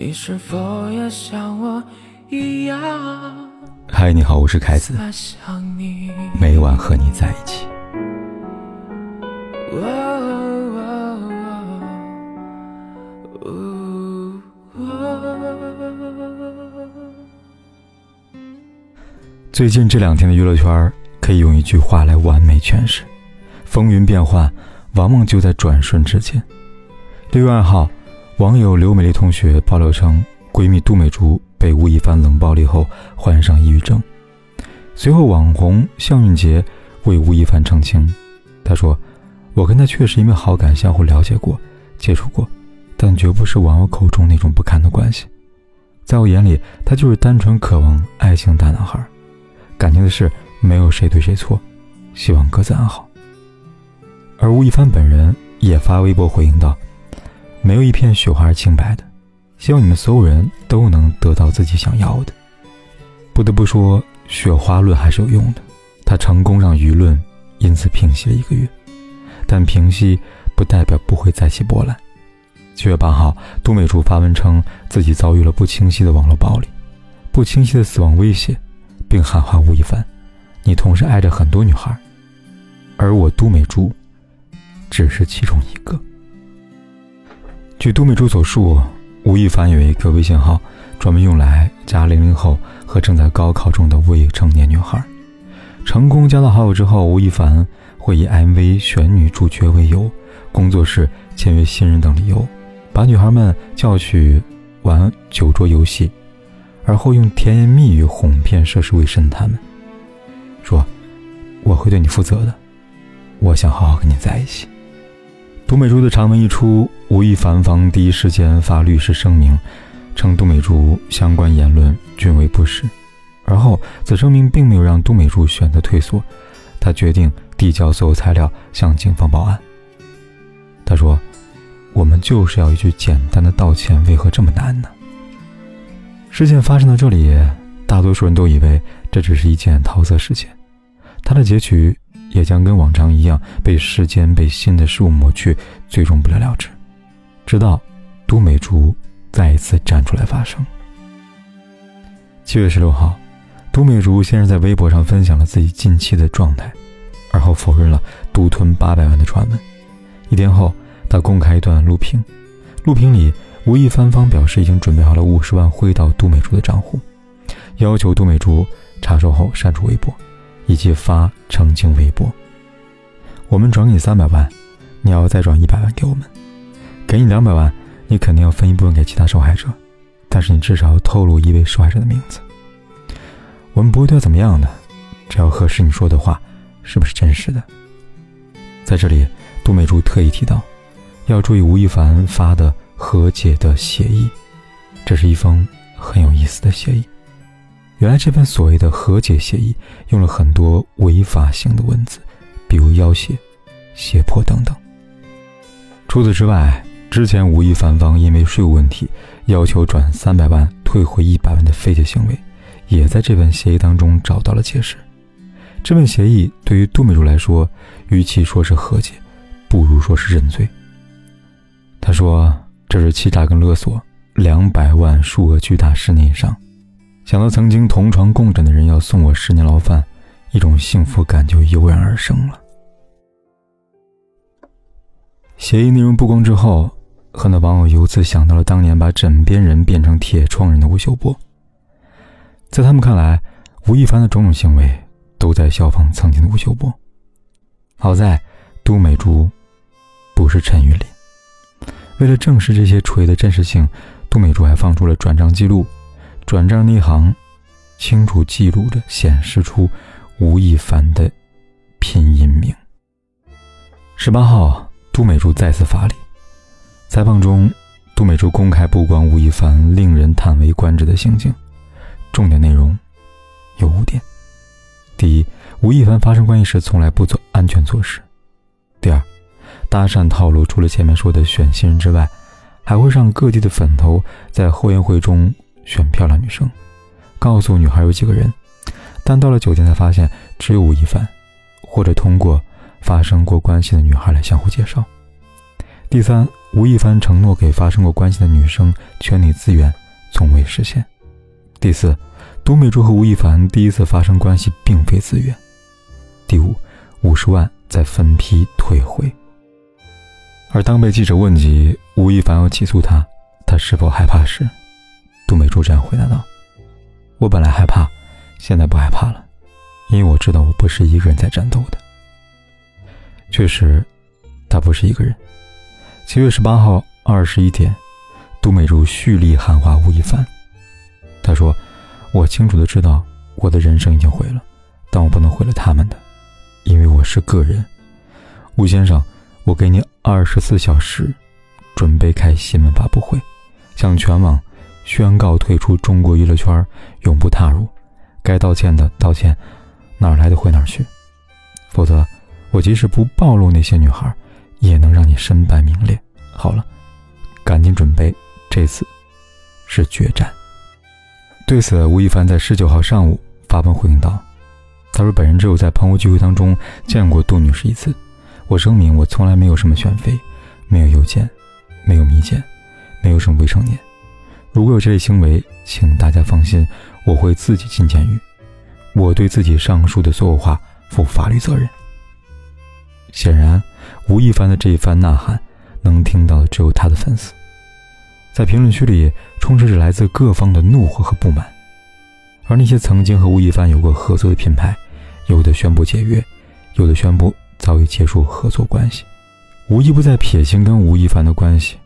你是否也像我一样？嗨，你好，我是凯子，每晚和你在一起。最近这两天的娱乐圈，可以用一句话来完美诠释：风云变幻，往往就在转瞬之间。六月二号。网友刘美丽同学爆料称，闺蜜杜美竹被吴亦凡冷暴力后患上抑郁症。随后，网红向运杰为吴亦凡澄清，他说：“我跟他确实因为好感相互了解过、接触过，但绝不是网友口中那种不堪的关系。在我眼里，他就是单纯渴望爱情大男孩。感情的事没有谁对谁错，希望各自安好。”而吴亦凡本人也发微博回应道。没有一片雪花是清白的，希望你们所有人都能得到自己想要的。不得不说，雪花论还是有用的，它成功让舆论因此平息了一个月。但平息不代表不会再起波澜。七月八号，杜美竹发文称自己遭遇了不清晰的网络暴力、不清晰的死亡威胁，并喊话吴亦凡：“你同时爱着很多女孩，而我杜美竹只是其中一个。”据杜美珠所述，吴亦凡有一个微信号，专门用来加零零后和正在高考中的未成年女孩。成功加到好友之后，吴亦凡会以 MV 选女主角为由，工作室签约新人等理由，把女孩们叫去玩酒桌游戏，而后用甜言蜜语哄骗涉世未深的他们，说：“我会对你负责的，我想好好跟你在一起。”杜美珠的长文一出，吴亦凡方第一时间发律师声明，称杜美珠相关言论均为不实。而后，此声明并没有让杜美珠选择退缩，他决定递交所有材料向警方报案。他说：“我们就是要一句简单的道歉，为何这么难呢？”事件发生到这里，大多数人都以为这只是一件桃色事件，它的结局。也将跟往常一样被时间、被新的事物抹去，最终不了了之。直到都美竹再一次站出来发声。七月十六号，都美竹先是在微博上分享了自己近期的状态，而后否认了独吞八百万的传闻。一天后，他公开一段录屏，录屏里吴亦凡方表示已经准备好了五十万汇到都美竹的账户，要求都美竹查收后删除微博。以及发澄清微博。我们转给你三百万，你要再转一百万给我们。给你两百万，你肯定要分一部分给其他受害者，但是你至少要透露一位受害者的名字。我们不会对他怎么样的，只要核实你说的话是不是真实的。在这里，杜美竹特意提到，要注意吴亦凡发的和解的协议，这是一封很有意思的协议。原来这份所谓的和解协议用了很多违法性的文字，比如要挟、胁迫等等。除此之外，之前吴亦凡方因为税务问题要求转三百万退回一百万的非法行为，也在这份协议当中找到了解释。这份协议对于杜美竹来说，与其说是和解，不如说是认罪。他说：“这是欺诈跟勒索，两百万数额巨大，十年以上。”想到曾经同床共枕的人要送我十年牢饭，一种幸福感就油然而生了。协议内容曝光之后，很多网友由此想到了当年把枕边人变成铁窗人的吴秀波。在他们看来，吴亦凡的种种行为都在效仿曾经的吴秀波。好在都美竹不是陈玉林。为了证实这些锤的真实性，都美竹还放出了转账记录。转账那行，清楚记录着，显示出吴亦凡的拼音名。十八号，杜美竹再次发力。采访中，杜美竹公开曝光吴亦凡令人叹为观止的行径，重点内容有五点：第一，吴亦凡发生关系时从来不做安全措施；第二，搭讪套路除了前面说的选新人之外，还会让各地的粉头在后援会中。选漂亮女生，告诉女孩有几个人，但到了酒店才发现只有吴亦凡，或者通过发生过关系的女孩来相互介绍。第三，吴亦凡承诺给发生过关系的女生全体资源，从未实现。第四，都美竹和吴亦凡第一次发生关系并非自愿。第五，五十万再分批退回。而当被记者问及吴亦凡要起诉他，他是否害怕时，杜美竹这样回答道：“我本来害怕，现在不害怕了，因为我知道我不是一个人在战斗的。”确实，他不是一个人。七月十八号二十一点，杜美竹蓄力喊话吴亦凡。他说：“我清楚的知道我的人生已经毁了，但我不能毁了他们的，因为我是个人。吴先生，我给你二十四小时，准备开新闻发布会，向全网宣告退出中国娱乐圈，永不踏入。该道歉的道歉，哪儿来的回哪儿去。否则，我即使不暴露那些女孩。”也能让你身败名裂。好了，赶紧准备，这次是决战。对此，吴亦凡在十九号上午发文回应道：“他说，本人只有在朋友聚会当中见过杜女士一次。我声明，我从来没有什么选妃，没有邮件，没有密件，没有什么未成年。如果有这类行为，请大家放心，我会自己进监狱。我对自己上述的所有话负法律责任。”显然。吴亦凡的这一番呐喊，能听到的只有他的粉丝。在评论区里，充斥着来自各方的怒火和不满。而那些曾经和吴亦凡有过合作的品牌，有的宣布解约，有的宣布早已结束合作关系，无一不在撇清跟吴亦凡的关系。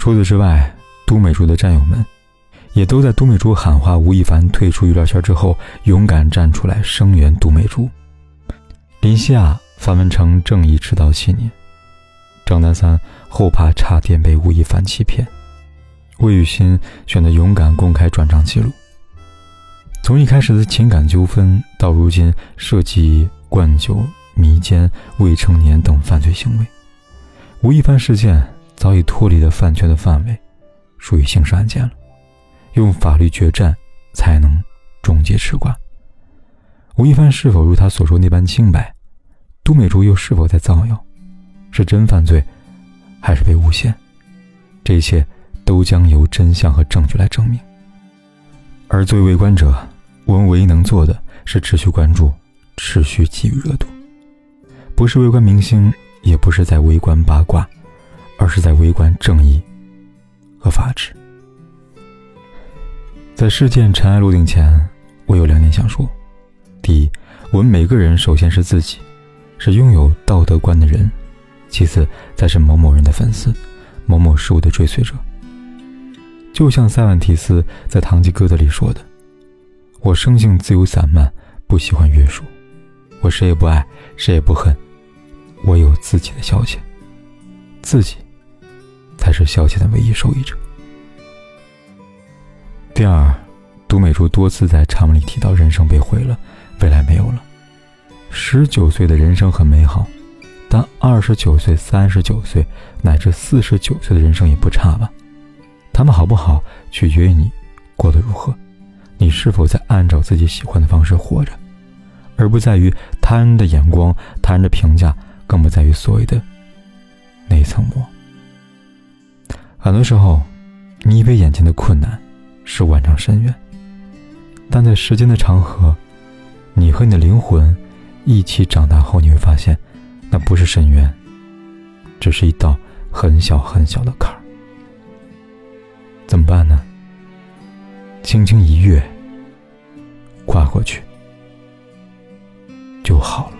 除此之外，都美竹的战友们，也都在都美竹喊话吴亦凡退出娱乐圈之后，勇敢站出来声援都美竹。林夕啊！范文成正义迟到七年，张丹三后怕差点被吴亦凡欺骗，魏雨欣选择勇敢公开转账记录。从一开始的情感纠纷，到如今涉及灌酒、迷奸未成年等犯罪行为，吴亦凡事件早已脱离了饭圈的范围，属于刑事案件了。用法律决战才能终结吃瓜。吴亦凡是否如他所说那般清白？都美竹又是否在造谣？是真犯罪，还是被诬陷？这一切都将由真相和证据来证明。而作为围观者，我们唯一能做的是持续关注，持续给予热度。不是围观明星，也不是在围观八卦，而是在围观正义和法治。在事件尘埃落定前，我有两点想说：第一，我们每个人首先是自己。是拥有道德观的人，其次才是某某人的粉丝，某某事物的追随者。就像塞万提斯在《堂吉诃德》里说的：“我生性自由散漫，不喜欢约束，我谁也不爱，谁也不恨，我有自己的消遣，自己才是消遣的唯一受益者。”第二，杜美竹多次在长文里提到人生被毁了，未来没有了。十九岁的人生很美好，但二十九岁、三十九岁乃至四十九岁的人生也不差吧？他们好不好，取决于你过得如何，你是否在按照自己喜欢的方式活着，而不在于他人的眼光、他人的评价，更不在于所谓的那一层膜。很多时候，你以为眼前的困难是万丈深渊，但在时间的长河，你和你的灵魂。一起长大后，你会发现，那不是深渊，只是一道很小很小的坎儿。怎么办呢？轻轻一跃，跨过去，就好了。